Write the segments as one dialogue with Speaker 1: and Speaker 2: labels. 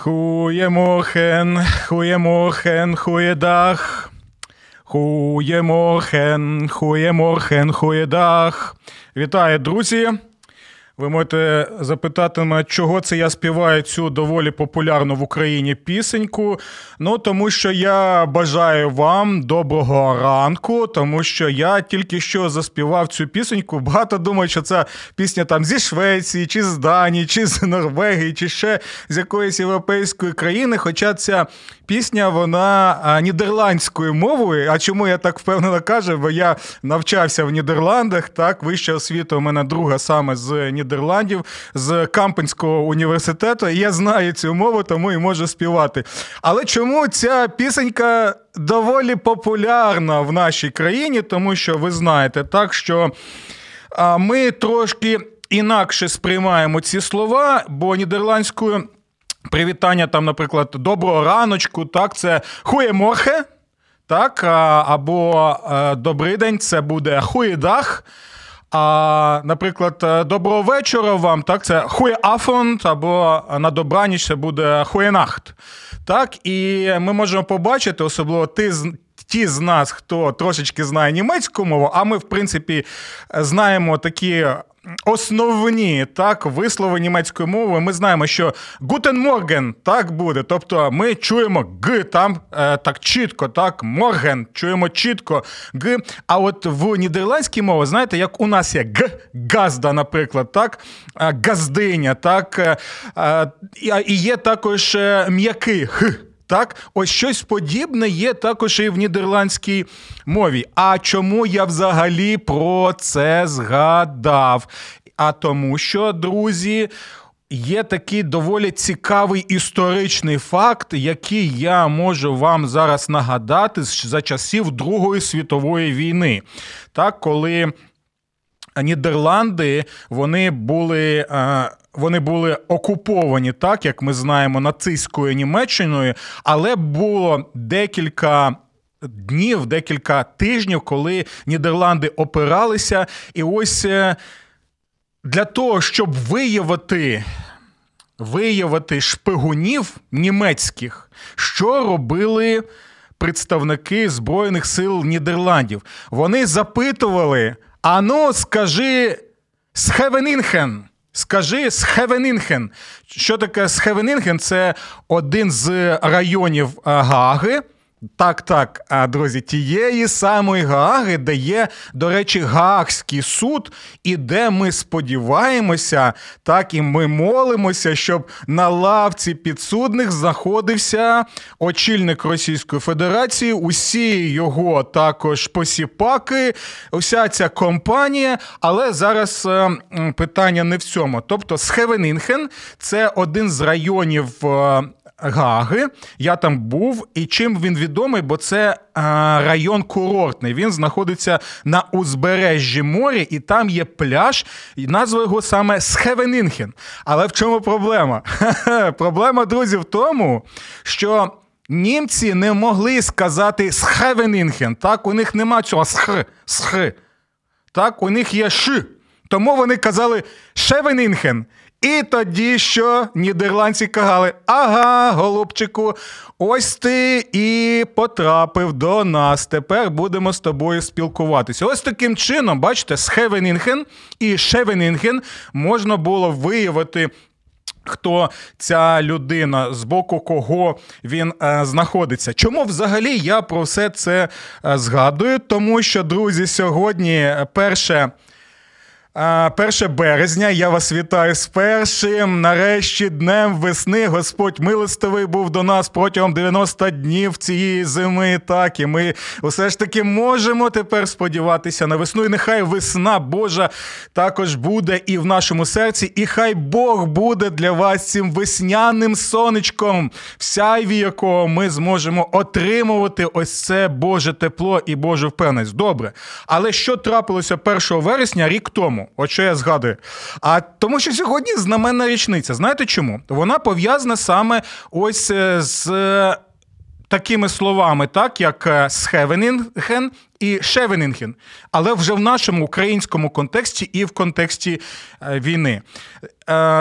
Speaker 1: Хуємохен, хуємохен, хуєдах. Хуємохен, хуємохен, хуєдах. Вітаю, друзі! Ви можете запитати мене, чого це я співаю цю доволі популярну в Україні пісеньку. Ну тому що я бажаю вам доброго ранку, тому що я тільки що заспівав цю пісеньку. Багато думають, що це пісня там зі Швеції, чи з Данії, чи з Норвегії, чи ще з якоїсь європейської країни. Хоча ця пісня вона нідерландською мовою. А чому я так впевнено кажу? Бо я навчався в Нідерландах. Так, вища освіта у мене друга саме з Нідерландів. Нідерландів з Кампенського університету. І я знаю цю мову, тому і можу співати. Але чому ця пісенька доволі популярна в нашій країні? Тому що ви знаєте, так що ми трошки інакше сприймаємо ці слова, бо нідерландською привітання, там, наприклад, доброго раночку, так, це хуєморхе, так, або е, добрий день, це буде хуєдах. А, наприклад, е, доброго вечора вам, так, це хуєафонт, або на добраніч це буде хуєнахт. Так, і ми можемо побачити, особливо ти ті з нас, хто трошечки знає німецьку мову, а ми, в принципі, знаємо такі основні так вислови німецької мови. Ми знаємо, що Guten Morgen так буде. Тобто ми чуємо Г там е, так чітко, так, Морген, чуємо чітко Г. А от в нідерландській мові, знаєте, як у нас є Г, газда, наприклад, так, е, газдиня, так, е, і є також м'який Х. Так, ось щось подібне є також і в нідерландській мові. А чому я взагалі про це згадав? А тому, що, друзі. Є такий доволі цікавий історичний факт, який я можу вам зараз нагадати за часів Другої світової війни. Так, коли Нідерланди вони були е, вони були окуповані, так як ми знаємо, нацистською Німеччиною, але було декілька. Днів, декілька тижнів, коли Нідерланди опиралися, і ось е, для того, щоб виявити виявити шпигунів німецьких, що робили представники Збройних сил Нідерландів, вони запитували: ану, скажи Схевенінхен. Скажи Схевенінген. Що таке Схевенінген? Це один з районів Гаги. Так, так, друзі, тієї самої Гааги, де є, до речі, Гаагський суд, і де ми сподіваємося, так і ми молимося, щоб на лавці підсудних знаходився очільник Російської Федерації, усі його також посіпаки, уся ця компанія. Але зараз е, питання не в цьому. Тобто, Схевенінхен це один з районів е, Гаги. Я там був, і чим він відомий, бо це район курортний. Він знаходиться на узбережжі моря, і там є пляж, і назва його саме Схевенінхен. Але в чому проблема? Проблема, друзі, в тому, що. Німці не могли сказати Схевенінхен. Так, у них нема цього сх, сх. Так, у них є ш. Тому вони казали Шевенінхен. І тоді що нідерландці казали, ага, голубчику, ось ти і потрапив до нас. Тепер будемо з тобою спілкуватися. Ось таким чином, бачите, з Хевенінген і Шевенінген можна було виявити. Хто ця людина, з боку кого він е, знаходиться? Чому взагалі я про все це е, згадую? Тому що, друзі, сьогодні перше 1 березня. Я вас вітаю з першим. Нарешті днем весни. Господь милостивий був до нас протягом 90 днів цієї зими. Так, і ми все ж таки можемо тепер сподіватися на весну. І нехай весна Божа також буде і в нашому серці. І хай Бог буде для вас цим весняним сонечком, в сяйві якого ми зможемо отримувати ось це Боже тепло і Божу впевненість. Добре. Але що трапилося 1 вересня рік тому? Чому? От що я згадую. А тому, що сьогодні знаменна річниця. Знаєте чому? Вона пов'язана саме ось е, з. Такими словами, так як е, Схевенінген і Шевенінген, але вже в нашому українському контексті і в контексті е, війни.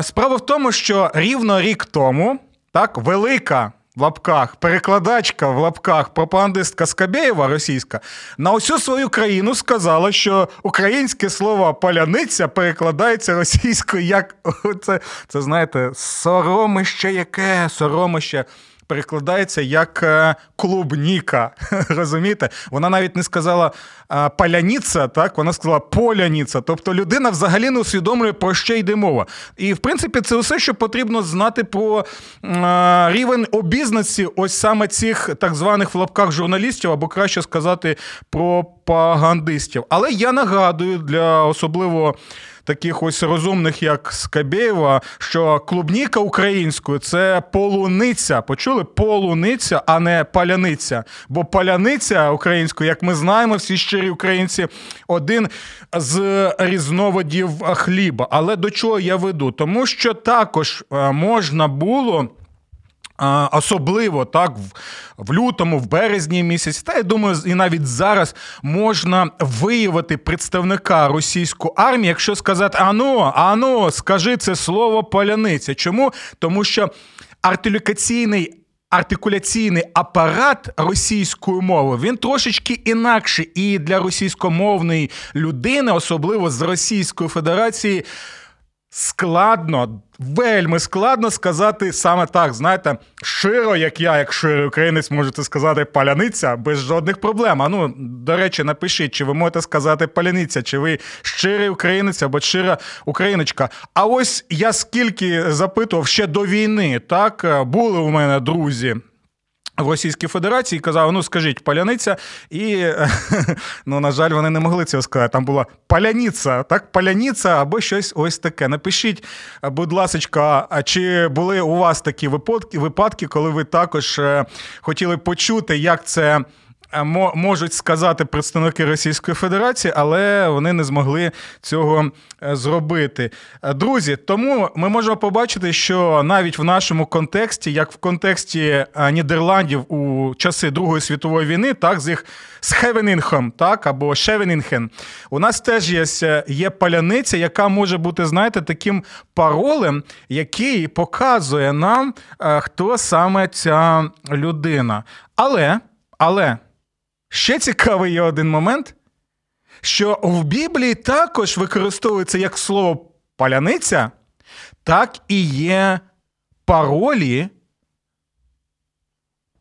Speaker 1: Справа в тому, що рівно рік тому так велика в лапках, перекладачка в лапках, пропагандистка Скабєєва російська на усю свою країну сказала, що українське слово паляниця перекладається російською як це, це знаєте, соромище яке, соромище перекладається як е, клубніка. Розумієте? Вона навіть не сказала е, паляніця, так вона сказала поляніця. Тобто людина взагалі не усвідомлює, про що йде мова. І в принципі, це все, що потрібно знати про е, рівень обізнаності ось саме цих так званих в лапках журналістів, або краще сказати, пропагандистів. Але я нагадую для особливо таких ось розумних, як Скабєєва, що клубніка українською це полуниця. Почули? Полуниця, а не паляниця. Бо паляниця українською, як ми знаємо, всі щирі українці, один з різновидів хліба. Але до чого я веду? Тому що також е, можна було. Особливо так в лютому, в березні місяці, та я думаю, і навіть зараз можна виявити представника російської армії, якщо сказати ану, ану, скажи це слово поляниця. Чому? Тому що артилюкаційний. Артикуляційний апарат російської мови він трошечки інакший і для російськомовної людини, особливо з Російської Федерації, складно, вельми складно сказати саме так. Знаєте, широ, як я, як ширий українець, можете сказати паляниця без жодних проблем. А ну, до речі, напишіть, чи ви можете сказати паляниця, чи ви щирий українець або щира україночка. А ось я скільки запитував ще до війни, так були у мене друзі в Російській Федерації казав: ну скажіть, паляниця, і ну, на жаль, вони не могли цього сказати. Там була паляниця, так, паляниця або щось ось таке. Напишіть, будь ласка, а чи були у вас такі випадки, випадки, коли ви також е, хотіли почути, як це можуть сказати представники Російської Федерації, але вони не змогли цього е, зробити. Е, друзі, тому ми можемо побачити, що навіть в нашому контексті, як в контексті Нідерландів у часи Другої світової війни, так з їх Схевенінгом, так або Шевенінген, у нас теж є, є паляниця, яка може бути, знаєте, таким паролем, який показує нам, хто саме ця людина. Але, але. Ще цікавий є один момент, що в Біблії також використовується як слово паляниця, так і є паролі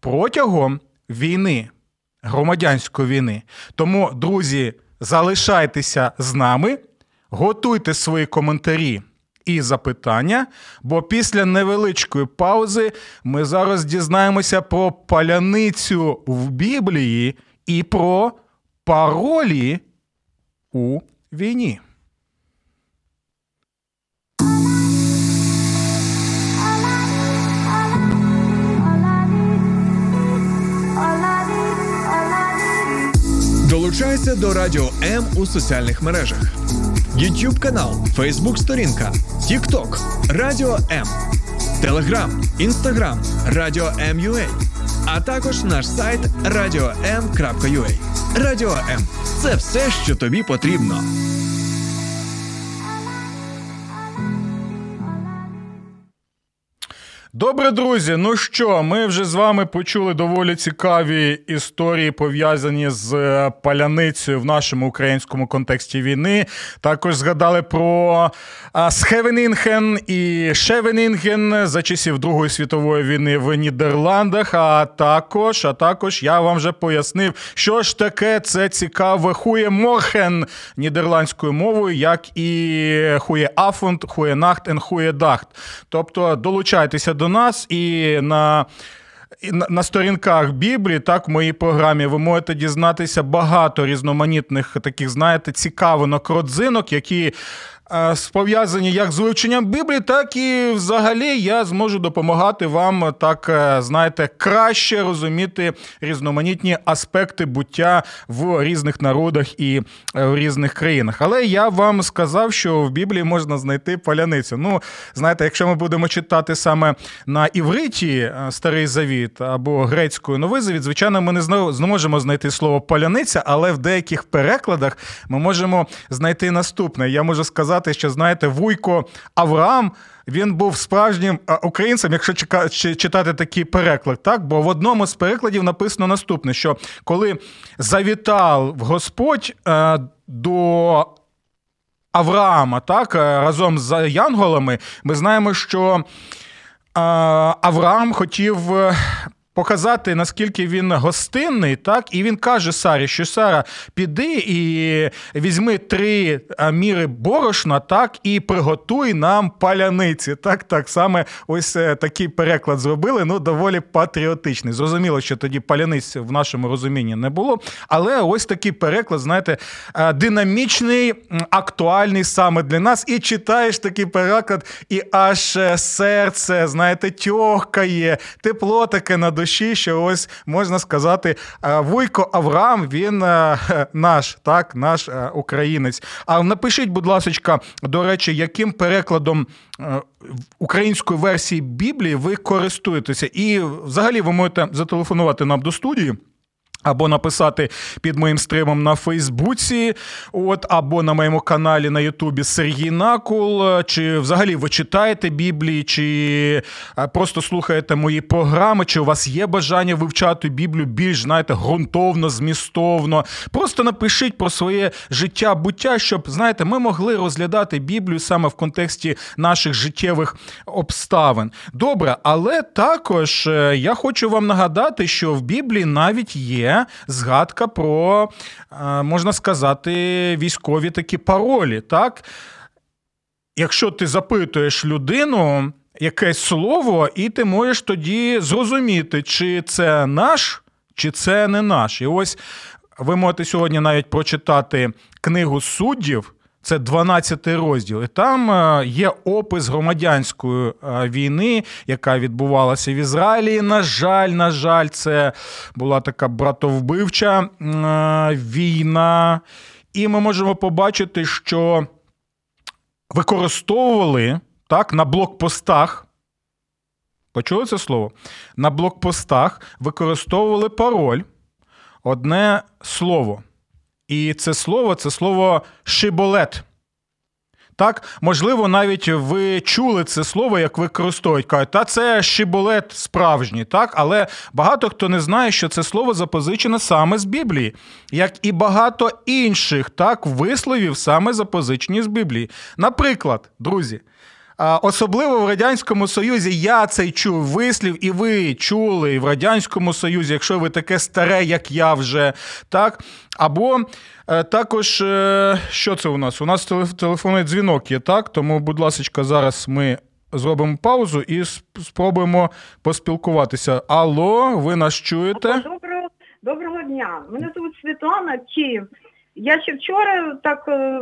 Speaker 1: протягом війни, громадянської війни. Тому, друзі, залишайтеся з нами, готуйте свої коментарі і запитання, бо після невеличкої паузи ми зараз дізнаємося про паляницю в Біблії і про паролі у війні.
Speaker 2: Долучайся до Радіо М у соціальних мережах: YouTube канал, Facebook сторінка, TikTok, Радіо М, Телеграм, Інстаграм, Радіо М.Ю.А а також наш сайт radio.m.ua. Радіо М це все, що тобі потрібно.
Speaker 1: Добре, друзі. Ну що, ми вже з вами почули доволі цікаві історії, пов'язані з е, паляницею в нашому українському контексті війни. Також згадали про Схевенінген і Шевенінген за часів Другої світової війни в Нідерландах. А також, а також я вам вже пояснив, що ж таке це цікаве хуєморхен нідерландською мовою, як і хуєафунд, хуєнахт і хуєдахт. Тобто долучайтеся до нас і на. На сторінках Біблії, так, в моїй програмі, ви можете дізнатися багато різноманітних таких, знаєте, цікавинок родзинок, які пов'язані як з вивченням Біблії, так і взагалі я зможу допомагати вам так, е, знаєте, краще розуміти різноманітні аспекти буття в різних народах і е, в різних країнах. Але я вам сказав, що в Біблії можна знайти паляницю. Ну, знаєте, якщо ми будемо читати саме на івриті Старий Завіт або грецькою Новий Завіт, звичайно, ми не зможемо знайти слово паляниця, але в деяких перекладах ми можемо знайти наступне. Я можу сказати сказати, що знаєте, Вуйко Авраам. Він був справжнім українцем, якщо читати такий переклад, так бо в одному з перекладів написано наступне: що коли завітав Господь е, до Авраама, так е, разом з Янголами, ми знаємо, що е, Авраам хотів показати, наскільки він гостинний, так, і він каже Сарі, що Сара, піди і візьми три міри борошна, так, і приготуй нам паляниці. Так, так саме ось е, такий переклад зробили. Ну, доволі патріотичний. Зрозуміло, що тоді паляниць в нашому розумінні не було. Але ось такий переклад, знаєте, е, динамічний, актуальний саме для нас. І читаєш такий переклад, і аж е, серце, знаєте, тьохкає, тепло таке на душі душі, що ось можна сказати, е, Вуйко Авраам, він е, наш, так, наш е, українець. А напишіть, будь ласка, до речі, яким перекладом української версії Біблії ви користуєтеся? І взагалі ви можете зателефонувати нам до студії. Або написати під моїм стримом на Фейсбуці, от, або на моєму каналі на Ютубі Сергій Накул. Чи взагалі ви читаєте Біблії, чи просто слухаєте мої програми, чи у вас є бажання вивчати Біблію більш, знаєте, ґрунтовно, змістовно. Просто напишіть про своє життя, буття, щоб, знаєте, ми могли розглядати Біблію саме в контексті наших життєвих обставин. Добре, але також е, я хочу вам нагадати, що в Біблії навіть є згадка про, е, можна сказати, військові такі паролі. так? Якщо ти запитуєш людину якесь слово, і ти можеш тоді зрозуміти, чи це наш, чи це не наш. І ось ви можете сьогодні навіть прочитати книгу суддів. Це 12 розділ. І там е, є опис громадянської е, війни, яка відбувалася в Ізраїлі. На жаль, на жаль, це була така братовбивча е, війна. І ми можемо побачити, що використовували так, на блокпостах. Почули це слово? На блокпостах використовували пароль, одне слово. І це слово це слово шиболет. Так, можливо, навіть ви чули це слово, як використовують. Кажуть, та це шиболет справжній, так, але багато хто не знає, що це слово запозичене саме з Біблії, як і багато інших так висловів саме запозичені з Біблії. Наприклад, друзі. Особливо в Радянському Союзі я цей чув вислів, і ви чули в Радянському Союзі, якщо ви таке старе, як я вже, так? Або е, також, е, що це у нас? У нас телефонний дзвінок є, так? Тому, будь ласка, зараз ми зробимо паузу і спробуємо поспілкуватися. Алло, ви нас чуєте?
Speaker 3: Доброго, доброго дня. Мене звуть Світлана Київ. Я ще вчора так е,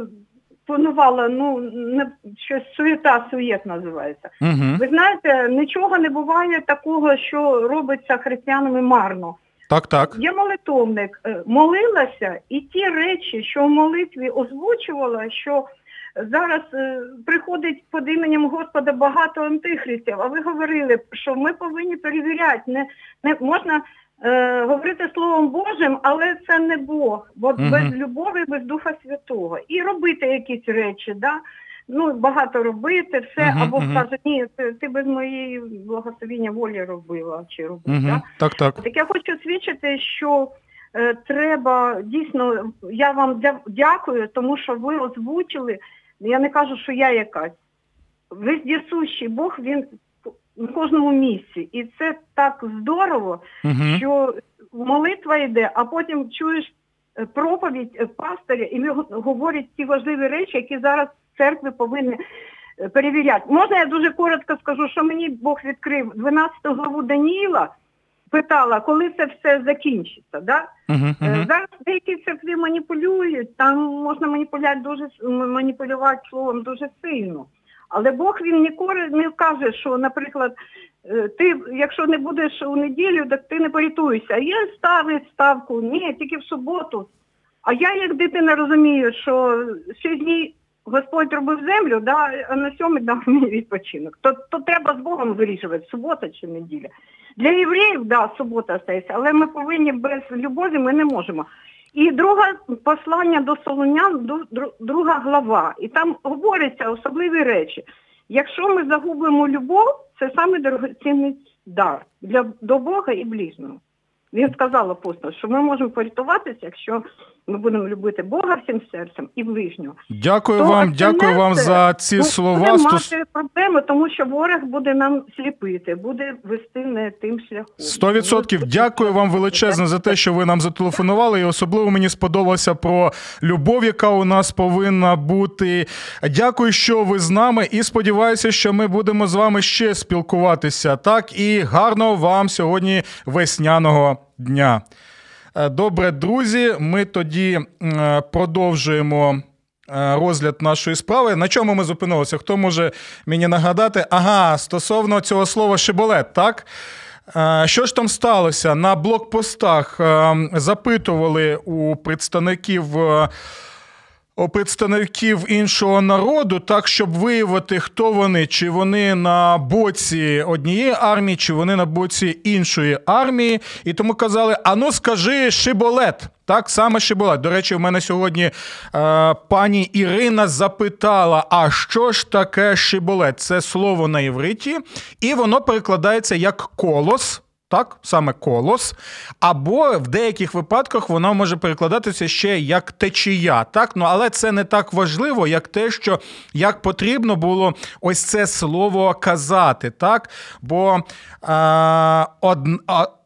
Speaker 3: планувала, ну, не щось суєта суєт називається.
Speaker 1: Угу.
Speaker 3: Ви знаєте, нічого не буває такого, що робиться християнами марно.
Speaker 1: Так, так.
Speaker 3: Я молитовник, е, молилася, і ті речі, що в молитві озвучувала, що зараз е, приходить під іменем Господа багато антихристів, а ви говорили, що ми повинні перевіряти, не, не можна е, говорити Словом Божим, але це не Бог, бо угу. без любові, без Духа Святого. І робити якісь речі. Да? ну багато робити, все,
Speaker 1: Мгм,
Speaker 3: або
Speaker 1: мгм.
Speaker 3: каже, ні, ти, ти без моєї благословіння волі робила чи робив.
Speaker 1: Угу.
Speaker 3: Да?
Speaker 1: Так, так.
Speaker 3: Так я хочу свідчити, що е, треба дійсно, я вам дякую, тому що ви озвучили. Я не кажу, що я якась. Вездісущий Бог, він в кожному місці. І це так здорово,
Speaker 1: Угу.
Speaker 3: що молитва йде, а потім чуєш е, проповідь е, пастиря, і він го- говорить ті важливі речі, які зараз церкви повинні е, перевіряти. Можна я дуже коротко скажу, що мені Бог відкрив 12 главу Даніїла, питала, коли це все закінчиться. Да?
Speaker 1: Угу.
Speaker 3: Е, Зараз деякі церкви маніпулюють, там можна маніпулювати дуже маніпулювати словом дуже сильно. Але Бог він ніколи не каже, що, наприклад, е, ти, якщо не будеш у неділю, так ти не порятуєшся. А є ставить ставку, ні, тільки в суботу. А я як дитина розумію, що шість днів Господь робив землю, да, а на сьомий дав мені відпочинок. То, то треба з Богом вирішувати, субота чи неділя. Для євреїв, да, субота стається, але ми повинні без любові ми не можемо. І друге послання до Солонян, друга глава. І там говоряться особливі речі. Якщо ми загубимо любов, це саме дорогоцінний дар для до Бога і ближнього. Він сказав апостол, що ми можемо порятуватися, якщо ми будемо любити Бога всім серцем і ближнього.
Speaker 1: Дякую
Speaker 3: То
Speaker 1: вам, дякую вам за ці
Speaker 3: ну,
Speaker 1: слова.
Speaker 3: Будемо мати проблеми, тому що ворог буде нам сліпити, буде вести не тим шляхом.
Speaker 1: Сто відсотків дякую вам величезне за те, що ви нам зателефонували. І особливо мені сподобалося про любов, яка у нас повинна бути. Дякую, що ви з нами, і сподіваюся, що ми будемо з вами ще спілкуватися. Так і гарного вам сьогодні весняного дня. Е, Добре, друзі. Ми тоді е, продовжуємо. е, Розгляд нашої справи. На чому ми зупинилися? Хто може мені нагадати? Ага, стосовно цього слова шиболет, так? Що ж там сталося? На блокпостах е, запитували у представників. Представників іншого народу, так щоб виявити, хто вони, чи вони на боці однієї армії, чи вони на боці іншої армії. І тому казали: ану, скажи шиболет. Так, саме шиболет. До речі, в мене сьогодні е, пані Ірина запитала: а що ж таке шиболет? Це слово на євриті, і воно перекладається як колос. Так, саме колос, або в деяких випадках воно може перекладатися ще як течія. Так, ну але це не так важливо, як те, що як потрібно було ось це слово казати. Так, бо е, од,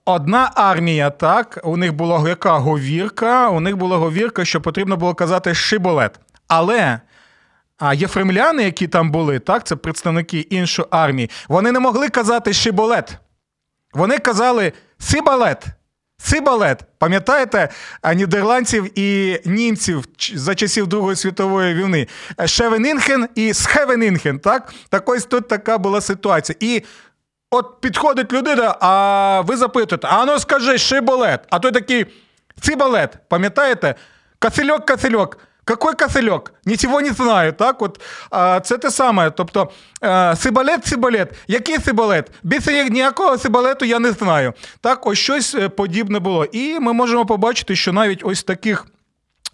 Speaker 1: одна армія, так, у них була яка говірка, у них була говірка, що потрібно було казати шиболет. Але а єфремляни, які там були, так, це представники іншої армії, вони не могли казати шиболет. Вони казали сибалет. Сибалет. Пам'ятаєте а, нідерландців і німців за часів Другої світової війни? Е, Шевенінхен і Схевенінхен. Так? так ось тут така була ситуація. І от підходить людина, а ви запитуєте: а ну скажи, шибалет. А той такий сибалет. Пам'ятаєте? Касильок, касильок. Какой косильок? Нічого не знаю. Так, от а, це те саме. Тобто, а, сибалет, сибалет. Який сибалет? Більше ніякого сибалету я не знаю. Так, ось щось е, подібне було. І ми можемо побачити, що навіть ось таких.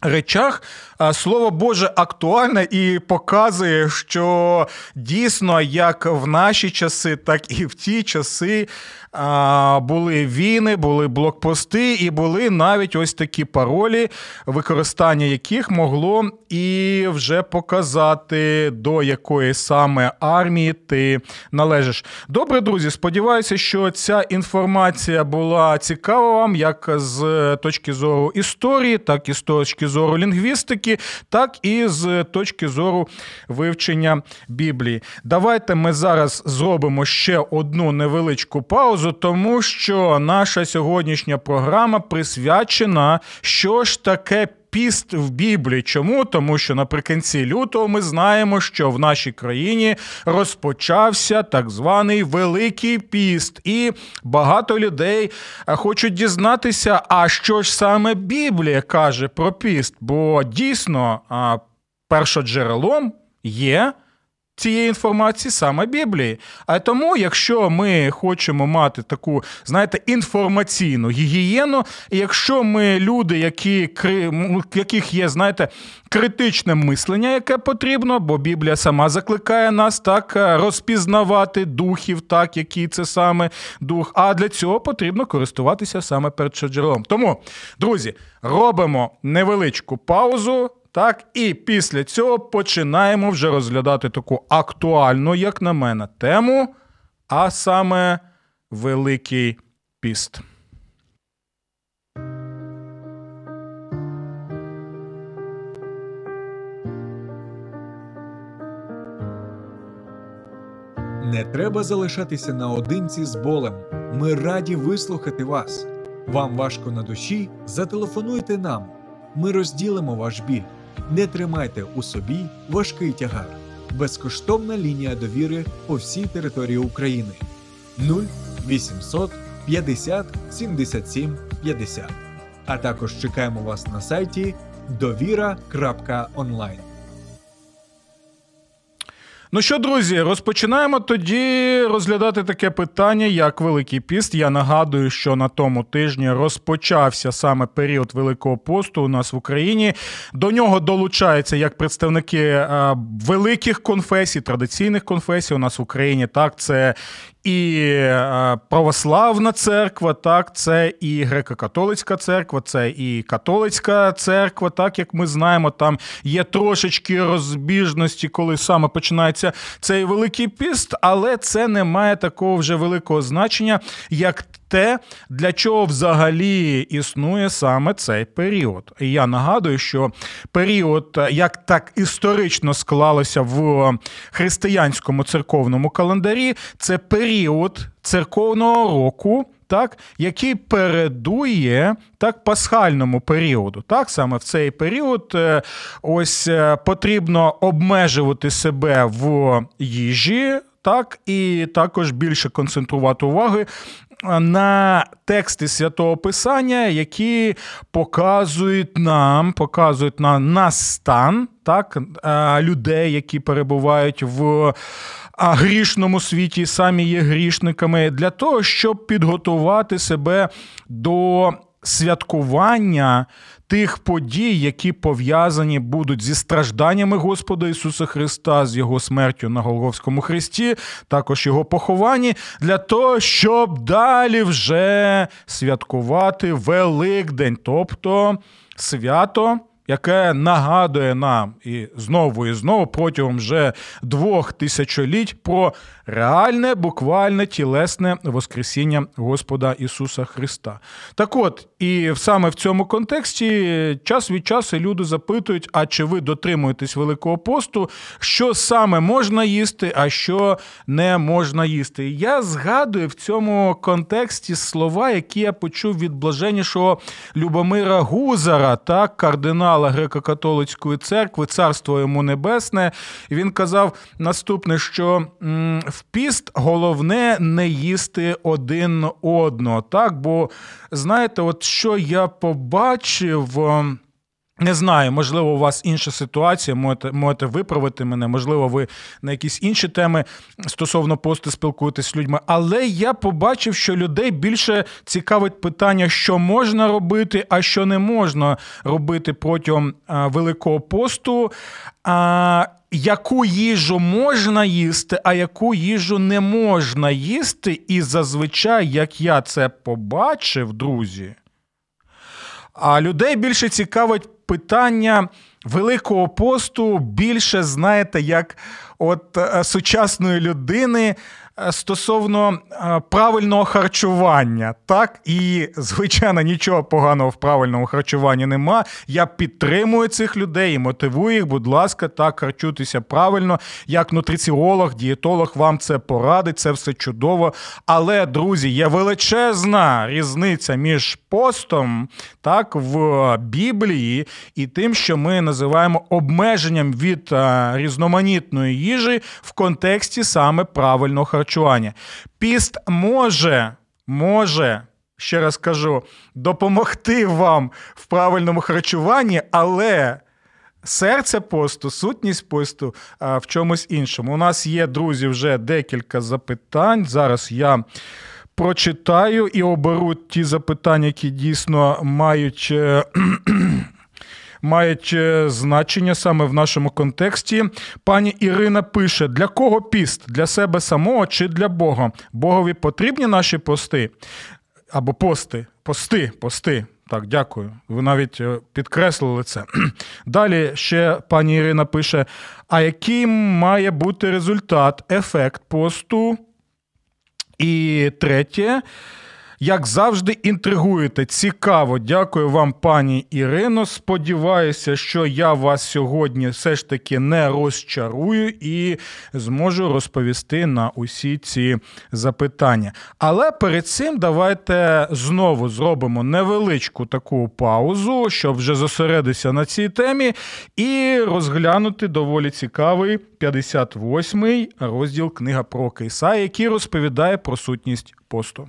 Speaker 1: Речах слово Боже актуальне і показує, що дійсно як в наші часи, так і в ті часи були війни, були блокпости, і були навіть ось такі паролі, використання яких могло і вже показати, до якої саме армії ти належиш. Добре, друзі, сподіваюся, що ця інформація була цікава вам як з точки зору історії, так і з точки зору лінгвістики, так і з точки зору вивчення Біблії. Давайте ми зараз зробимо ще одну невеличку паузу, тому що наша сьогоднішня програма присвячена, що ж таке. Піст в Біблії. Чому? Тому що наприкінці лютого ми знаємо, що в нашій країні розпочався так званий Великий піст, і багато людей е, хочуть дізнатися, а що ж саме Біблія каже про піст. Бо дійсно першоджерелом є цієї інформації саме Біблії. А тому, якщо ми хочемо мати таку, знаєте, інформаційну гігієну, і якщо ми люди, які яких є, знаєте, критичне мислення, яке потрібно, бо Біблія сама закликає нас так е, розпізнавати духів, так який це саме дух. А для цього потрібно користуватися саме першоджерелом. Тому, друзі, робимо невеличку паузу. Так, і після цього починаємо вже розглядати таку актуальну, як на мене, тему, а саме Великий піст.
Speaker 2: Не треба залишатися наодинці з болем. Ми раді вислухати вас. Вам важко на душі? Зателефонуйте нам. Ми розділимо ваш біль. Не тримайте у собі важкий тягар. Безкоштовна лінія довіри по всій території України 0800 50 77 50. А також чекаємо вас на сайті довіра.онлайн.
Speaker 1: Ну що, друзі, розпочинаємо тоді розглядати таке питання, як Великий Піст. Я нагадую, що на тому тижні розпочався саме період Великого посту у нас в Україні. До нього долучаються як представники е, великих конфесій, традиційних конфесій у нас в Україні. Так, це і е, православна церква, так, це і греко-католицька церква, це і католицька церква, так як ми знаємо, там є трошечки розбіжності, коли саме починається цей великий піст, але це не має такого вже великого значення, як те, для чого взагалі існує саме цей період. І я нагадую, що період, як так історично склалося в християнському церковному календарі, це період церковного року. Так, який передує так пасхальному періоду. Так, саме в цей період е, ось е, потрібно обмежувати себе в їжі, так, і також більше концентрувати уваги на тексти святого Писання, які показують нам, показують нам на стан так, людей, які перебувають в грішному світі, самі є грішниками, для того, щоб підготувати себе до святкування тих подій, які пов'язані будуть зі стражданнями Господа Ісуса Христа, з Його смертю на Голговському Христі, також Його похованні, для того, щоб далі вже святкувати Великдень, тобто свято яке нагадує нам і знову і знову протягом вже двох тисячоліть про реальне, буквальне тілесне Воскресіння Господа Ісуса Христа. Так от, і саме в цьому контексті час від часу люди запитують: а чи ви дотримуєтесь Великого посту, що саме можна їсти, а що не можна їсти? Я згадую в цьому контексті слова, які я почув від блаженнішого Любомира Гузара, так, кардинала греко-католицької церкви, царство йому небесне. Він казав наступне: що в піст головне не їсти один одного. Так, бо знаєте, от що я побачив. Не знаю, можливо, у вас інша ситуація, можете можете виправити мене, можливо, ви на якісь інші теми стосовно посту спілкуєтесь з людьми. Але я побачив, що людей більше цікавить питання, що можна робити, а що не можна робити протягом а, Великого посту. А, Яку їжу можна їсти, а яку їжу не можна їсти, і зазвичай, як я це побачив, друзі, а людей більше цікавить питання Великого посту більше, знаєте, як от е, сучасної людини стосовно е, правильного харчування, так і звичайно нічого поганого в правильному харчуванні нема. Я підтримую цих людей і мотивую їх, будь ласка, так харчуйтеся правильно. Як нутриціолог, дієтолог вам це порадить, це все чудово. Але, друзі, є величезна різниця між постом, так, в Біблії і тим, що ми називаємо обмеженням від е, різноманітної їжі в контексті саме правильного харчування харчування. Піст може, може, ще раз кажу, допомогти вам в правильному харчуванні, але серце посту, сутність посту в чомусь іншому. У нас є, друзі, вже декілька запитань. Зараз я. Прочитаю і оберу ті запитання, які дійсно мають е, мають е, значення саме в нашому контексті. Пані Ірина пише: для кого піст? Для себе самого чи для Бога? Богові потрібні наші пости або пости, пости, пости. Так, дякую. Ви навіть е, підкреслили це. Далі ще пані Ірина пише: а який має бути результат, ефект посту? І третє. Як завжди, інтригуєте. Цікаво, дякую вам, пані Ірино. Сподіваюся, що я вас сьогодні все ж таки не розчарую і зможу розповісти на усі ці запитання. Але перед цим давайте знову зробимо невеличку таку паузу, щоб вже зосередитися на цій темі, і розглянути доволі цікавий 58-й розділ книга про Кейса, який розповідає про сутність посту.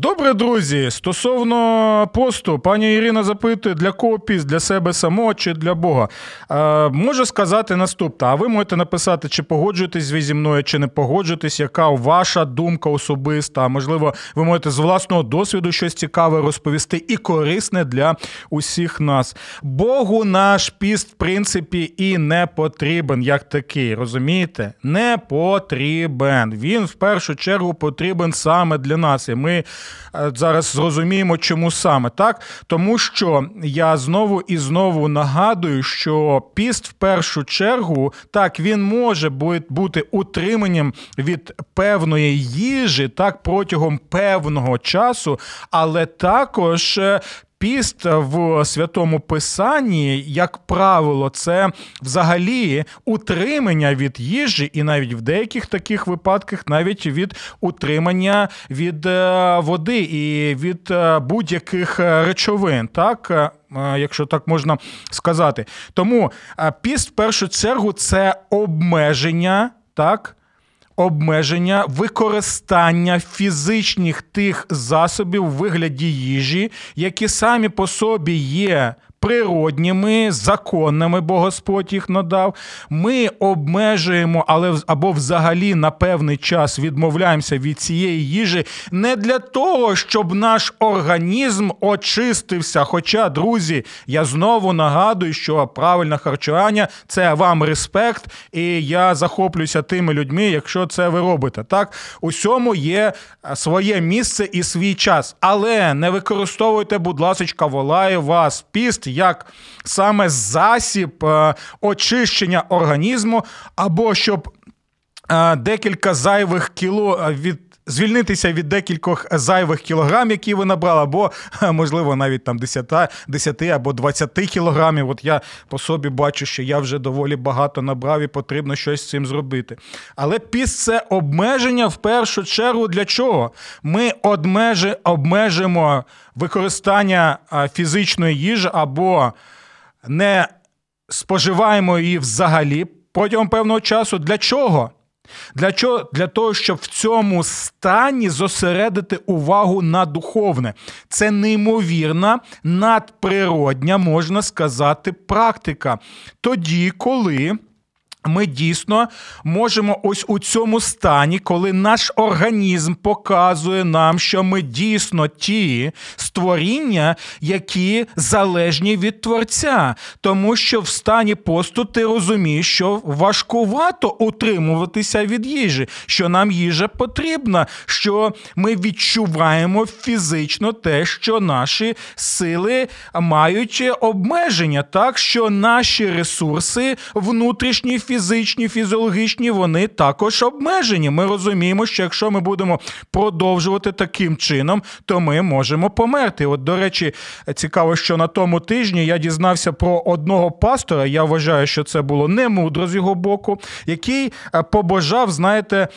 Speaker 1: Добре, друзі. Стосовно посту, пані Ірина запитує, для кого піст, для себе самого чи для Бога. Е, Можу сказати наступне, а ви можете написати, чи погоджуєтесь ви зі мною, чи не погоджуєтесь, яка ваша думка особиста. Можливо, ви можете з власного досвіду щось цікаве розповісти і корисне для усіх нас. Богу наш піст, в принципі, і не потрібен як такий. Розумієте? Не потрібен. Він в першу чергу потрібен саме для нас. І ми. Е, зараз зрозуміємо, чому саме так. Тому що я знову і знову нагадую, що піст в першу чергу так він може бути утриманням від певної їжі так протягом певного часу, але також е, Піст в святому писанні, як правило, це взагалі утримання від їжі, і навіть в деяких таких випадках навіть від утримання від е, води і від е, будь-яких речовин, так е, якщо так можна сказати. Тому піст в першу чергу це обмеження, так обмеження використання фізичних тих засобів в вигляді їжі, які самі по собі є природніми, законними, бо Господь їх надав. Ми обмежуємо, але або взагалі на певний час відмовляємося від цієї їжі не для того, щоб наш організм очистився. Хоча, друзі, я знову нагадую, що правильне харчування це вам респект, і я захоплююся тими людьми, якщо це ви робите. Так, усьому є своє місце і свій час. Але не використовуйте, будь ласка, волаю вас піст як саме засіб е, очищення організму, або щоб е, декілька зайвих кіло е, від. Звільнитися від декількох зайвих кілограм, які ви набрали, або, можливо, навіть там 10 10 або 20 кілограмів. От я по собі бачу, що я вже доволі багато набрав і потрібно щось з цим зробити. Але піс це обмеження в першу чергу для чого? Ми обмежи, обмежимо використання фізичної їжі або не споживаємо її взагалі протягом певного часу. Для чого? Для чого? Для того, щоб в цьому стані зосередити увагу на духовне. Це неймовірна, надприродня, можна сказати, практика. Тоді, коли ми дійсно можемо ось у цьому стані, коли наш організм показує нам, що ми дійсно ті створіння, які залежні від творця, тому що в стані посту ти розумієш, що важкувато утримуватися від їжі, що нам їжа потрібна, що ми відчуваємо фізично те, що наші сили мають обмеження, так що наші ресурси внутрішні фізичні, фізіологічні, вони також обмежені. Ми розуміємо, що якщо ми будемо продовжувати таким чином, то ми можемо померти. От, до речі, цікаво, що на тому тижні я дізнався про одного пастора. Я вважаю, що це було не мудро з його боку, який е, побажав, знаєте.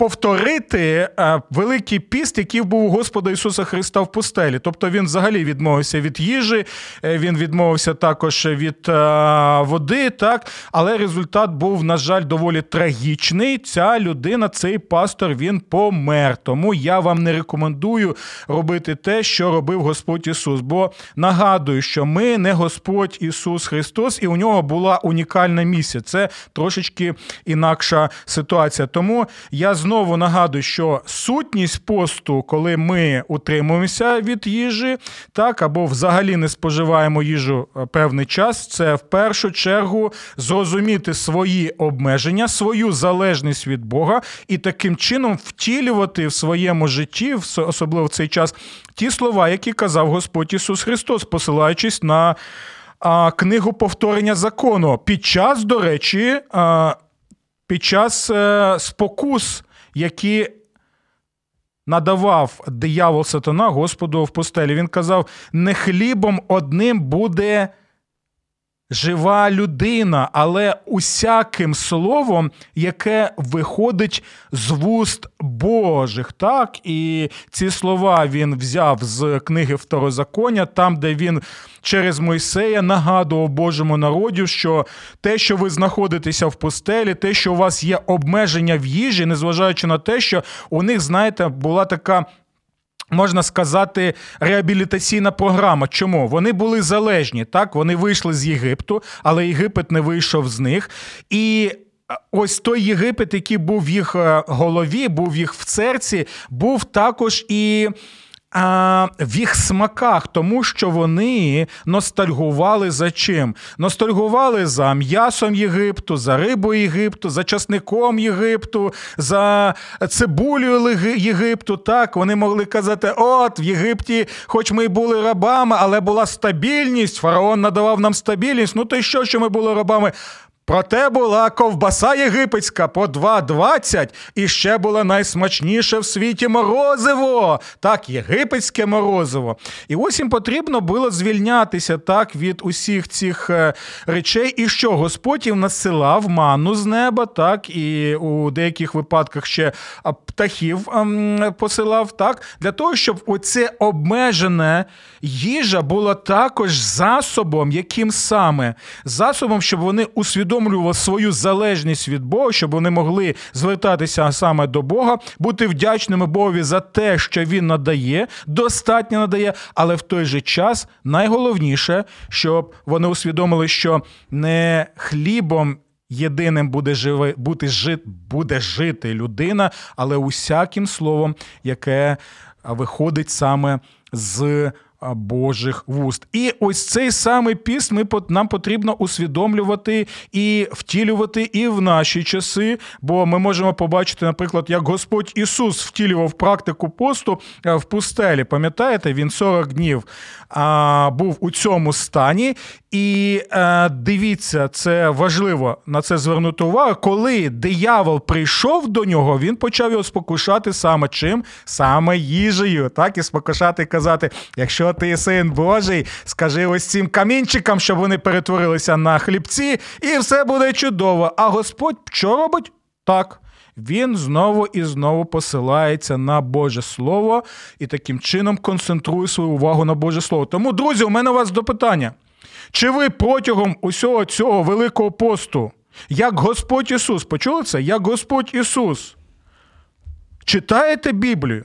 Speaker 1: Повторити е, великий піст, який був у Господа Ісуса Христа в пустелі. Тобто він взагалі відмовився від їжі, е, він відмовився також від е, води, так, але результат був, на жаль, доволі трагічний. Ця людина, цей пастор, він помер. Тому я вам не рекомендую робити те, що робив Господь Ісус. Бо нагадую, що ми не Господь Ісус Христос, і у нього була унікальна місія. Це трошечки інакша ситуація. Тому я знову знову нагадую, що сутність посту, коли ми утримуємося від їжі, так або взагалі не споживаємо їжу е, певний час, це в першу чергу зрозуміти свої обмеження, свою залежність від Бога і таким чином втілювати в своєму житті, особливо в цей час, ті слова, які казав Господь Ісус Христос, посилаючись на книгу повторення закону. Під час, до речі, під час е, спокус які надавав диявол сатана Господу в пустелі. Він казав: не хлібом одним буде жива людина, але усяким словом, яке виходить з вуст Божих. Так, і ці слова він взяв з книги Второзаконня, там, де він через Мойсея нагадував Божому народу, що те, що ви знаходитеся в пустелі, те, що у вас є обмеження в їжі, незважаючи на те, що у них, знаєте, була така. Можна сказати, реабілітаційна програма. Чому? Вони були залежні, так? Вони вийшли з Єгипту, але Єгипет не вийшов з них. І ось той Єгипет, який був в їх е, голові, був їх в серці, був також і а, в їх смаках, тому що вони ностальгували за чим? Ностальгували за м'ясом Єгипту, за рибою Єгипту, за часником Єгипту, за цибулею Єгипту. Так, вони могли казати: от в Єгипті, хоч ми й були рабами, але була стабільність. Фараон надавав нам стабільність. Ну то й що, що ми були рабами? Проте була ковбаса єгипетська по 2,20 і ще було найсмачніше в світі морозиво. Так, єгипетське морозиво. І ось їм потрібно було звільнятися так від усіх цих е, речей. І що Господь їм насилав ману з неба, так, і у деяких випадках ще птахів ем, посилав, так, для того, щоб оце обмежене їжа була також засобом, яким саме засобом, щоб вони усвідомили усвідомлював свою залежність від Бога, щоб вони могли звертатися саме до Бога, бути вдячними Богові за те, що він надає, достатньо надає, але в той же час найголовніше, щоб вони усвідомили, що не хлібом. Єдиним буде живе, бути жит, буде жити людина, але усяким словом, яке виходить саме з Божих вуст. І ось цей самий піст ми нам потрібно усвідомлювати і втілювати і в наші часи, бо ми можемо побачити, наприклад, як Господь Ісус втілював практику посту е, в пустелі. Пам'ятаєте, він 40 днів а, був у цьому стані. І а, е, дивіться, це важливо на це звернути увагу. Коли диявол прийшов до нього, він почав його спокушати саме чим? Саме їжею. Так, і спокушати казати, якщо ти син Божий, скажи ось цим камінчикам, щоб вони перетворилися на хлібці, і все буде чудово. А Господь що робить? Так. Він знову і знову посилається на Боже Слово і таким чином концентрує свою увагу на Боже Слово. Тому, друзі, у мене у вас до питання. Чи ви протягом усього цього великого посту, як Господь Ісус, почули це? Як Господь Ісус, читаєте Біблію?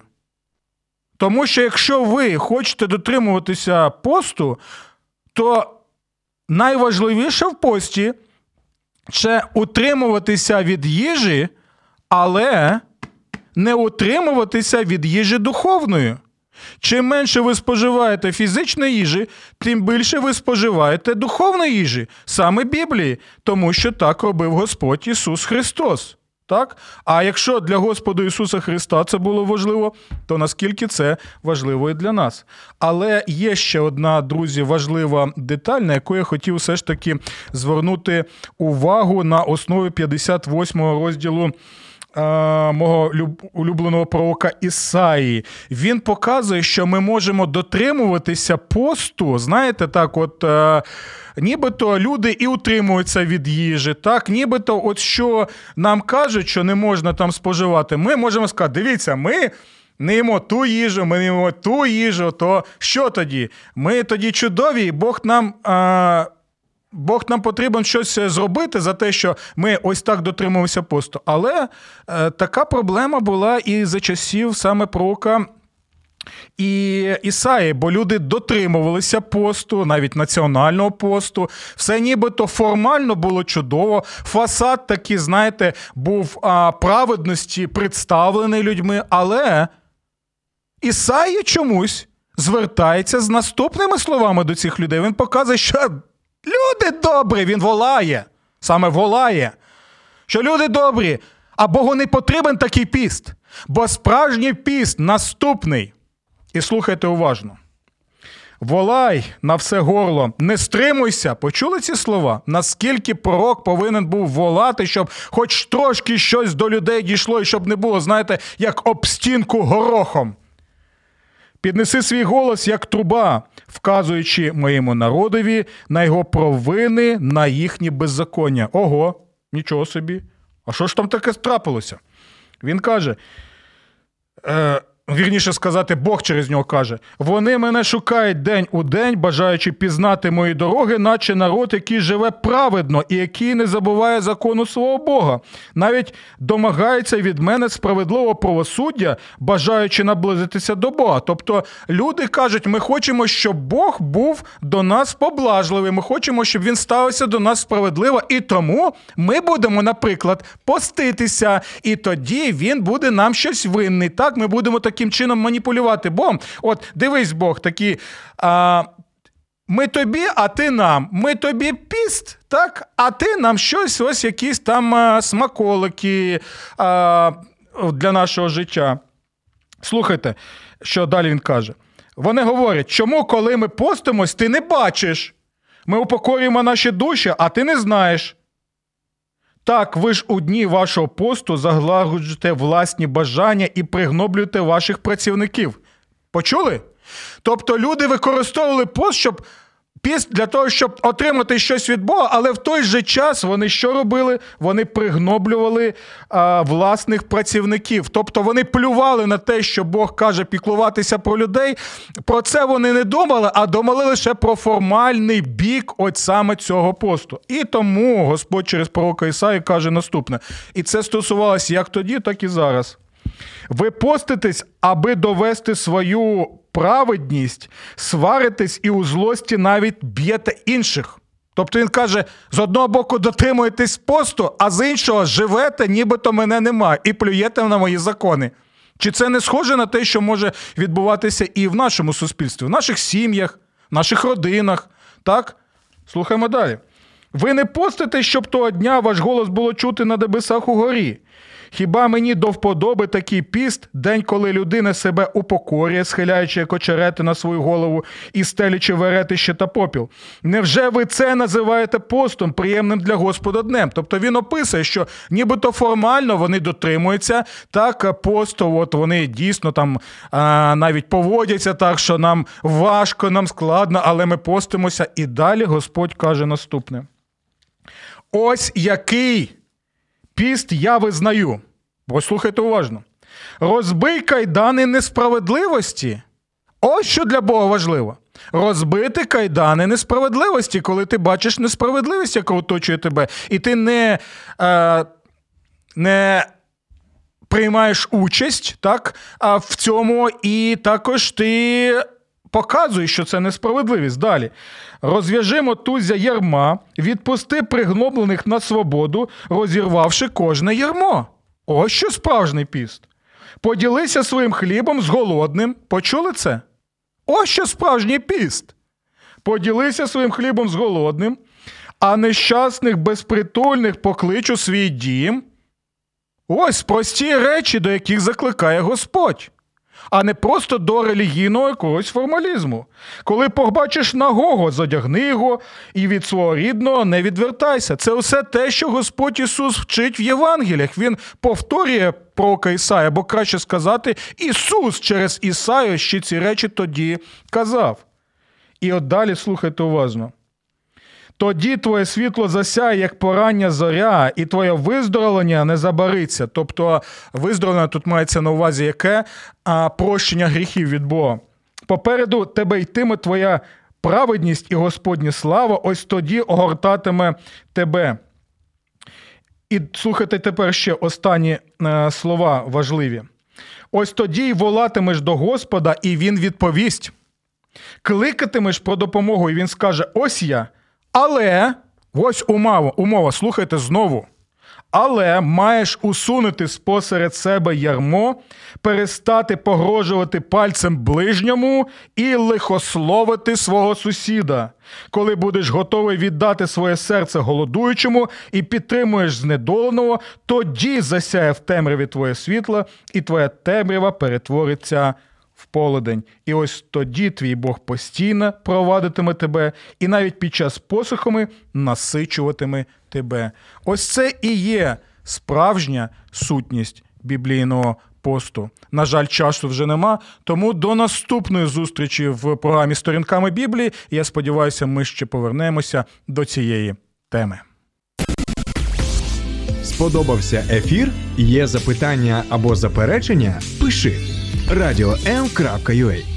Speaker 1: Тому що якщо ви хочете дотримуватися посту, то найважливіше в пості це утримуватися від їжі, але не утримуватися від їжі духовної. Чим менше ви споживаєте фізичної їжі, тим більше ви споживаєте духовної їжі, саме Біблії, тому що так робив Господь Ісус Христос. Так? А якщо для Господа Ісуса Христа це було важливо, то наскільки це важливо і для нас? Але є ще одна, друзі, важлива деталь, на яку я хотів все ж таки звернути увагу на основі 58 розділу. Мого улюбленого пророка Ісаї. Він показує, що ми можемо дотримуватися посту. Знаєте, так, от е, нібито люди і утримуються від їжі, так, нібито, от що нам кажуть, що не можна там споживати, ми можемо сказати: дивіться, ми. Не їмо ту їжу, ми не їмо ту їжу, то що тоді? Ми тоді чудові, Бог нам а, Бог нам потрібен щось зробити за те, що ми ось так дотримуємося посту. Але е, така проблема була і за часів саме пророка і Ісаї, бо люди дотримувалися посту, навіть національного посту. Все нібито формально було чудово. Фасад такий, знаєте, був а, праведності представлений людьми, але Ісаї чомусь звертається з наступними словами до цих людей. Він показує, що люди добрі, він волає, саме волає, що люди добрі, а Богу не потрібен такий піст, бо справжній піст наступний. І слухайте уважно. Волай на все горло, не стримуйся. Почули ці слова? Наскільки пророк повинен був волати, щоб хоч трошки щось до людей дійшло, і щоб не було, знаєте, як об стінку горохом. Піднеси свій голос, як труба, вказуючи моєму народові на його провини, на їхні беззаконня. Ого, нічого собі. А що ж там таке трапилося? Він каже. Е, Вірніше сказати, Бог через нього каже: вони мене шукають день у день, бажаючи пізнати мої дороги, наче народ, який живе праведно і який не забуває закону свого Бога, навіть домагається від мене справедливого правосуддя, бажаючи наблизитися до Бога. Тобто люди кажуть, ми хочемо, щоб Бог був до нас поблажливий. Ми хочемо, щоб він ставився до нас справедливо, і тому ми будемо, наприклад, поститися, і тоді він буде нам щось винний. Так, ми будемо так таким чином маніпулювати Богом. От дивись, Бог такі. А, Ми тобі, а ти нам. Ми тобі піст, так, а ти нам щось, ось якісь там а, смаколики а, для нашого життя. Слухайте, що далі він каже. Вони говорять, чому, коли ми постимось, ти не бачиш? Ми упокорюємо наші душі, а ти не знаєш. Так, ви ж у дні вашого посту заглагоджуєте власні бажання і пригноблюєте ваших працівників. Почули? Тобто люди використовували пост, щоб для того, щоб отримати щось від Бога, але в той же час вони що робили? Вони пригноблювали а, власних працівників. Тобто вони плювали на те, що Бог каже піклуватися про людей. Про це вони не думали, а думали лише про формальний бік от саме цього посту. І тому Господь через пророка Ісаї каже наступне: і це стосувалося як тоді, так і зараз. Ви поститесь, аби довести свою праведність, сваритесь і у злості навіть б'єте інших. Тобто він каже: з одного боку дотримуєтесь посту, а з іншого живете, нібито мене нема, і плюєте на мої закони. Чи це не схоже на те, що може відбуватися і в нашому суспільстві, в наших сім'ях, в наших родинах? Так? Слухаємо далі. Ви не постите, щоб того дня ваш голос було чути на небесах угорі. Хіба мені до вподоби такий піст, день, коли людина себе упокорює, схиляючи як очерети на свою голову і стелячи веретище та попіл? Невже ви це називаєте постом, приємним для Господа днем? Тобто він описує, що нібито формально вони дотримуються так посту, от вони дійсно там а, навіть поводяться так, що нам важко, нам складно, але ми постимося. І далі Господь каже наступне. Ось який піст я визнаю. Послухайте уважно. Розбий кайдани несправедливості. Ось що для Бога важливо. Розбити кайдани несправедливості, коли ти бачиш несправедливість, яка оточує тебе, і ти не е, не приймаєш участь так, в цьому, і також ти показуєш, що це несправедливість. Далі. Розв'яжи мотузя ярма, відпусти пригноблених на свободу, розірвавши кожне ярмо. Ось що справжній піст. Поділися своїм хлібом з голодним. Почули це? Ось що справжній піст. Поділися своїм хлібом з голодним, а нещасних безпритульних покличу свій дім. Ось прості речі, до яких закликає Господь, а не просто до релігійного якогось формалізму. Коли побачиш нагого, задягни його, і від свого рідного не відвертайся. Це все те, що Господь Ісус вчить в Євангеліях. Він повторює пророка Ісая, або краще сказати, Ісус через Ісаю ще ці речі тоді казав. І от далі слухайте уважно. Тоді твоє світло засяє, як порання зоря, і твоє виздоровлення не забариться. Тобто, виздоровлення тут мається на увазі яке а, прощення гріхів від Бога. Попереду тебе йтиме твоя праведність і Господня слава, ось тоді огортатиме тебе. І слухайте тепер ще останні е, слова важливі. Ось тоді й волатимеш до Господа, і Він відповість. Кликатимеш про допомогу, і він скаже: Ось я. Але ось умова, умова, слухайте знову. Але маєш усунути спосеред себе ярмо, перестати погрожувати пальцем ближньому і лихословити свого сусіда. Коли будеш готовий віддати своє серце голодуючому і підтримуєш знедоленого, тоді засяє в темряві твоє світло, і твоя темрява перетвориться в полудень. І ось тоді твій Бог постійно провадитиме тебе, і навіть під час посухами насичуватиме тебе. Ось це і є справжня сутність біблійного посту. На жаль, часу вже нема. Тому до наступної зустрічі в програмі Сторінками Біблії. Я сподіваюся, ми ще повернемося до цієї теми.
Speaker 4: Сподобався ефір? Є запитання або заперечення? Пиши радіом.ua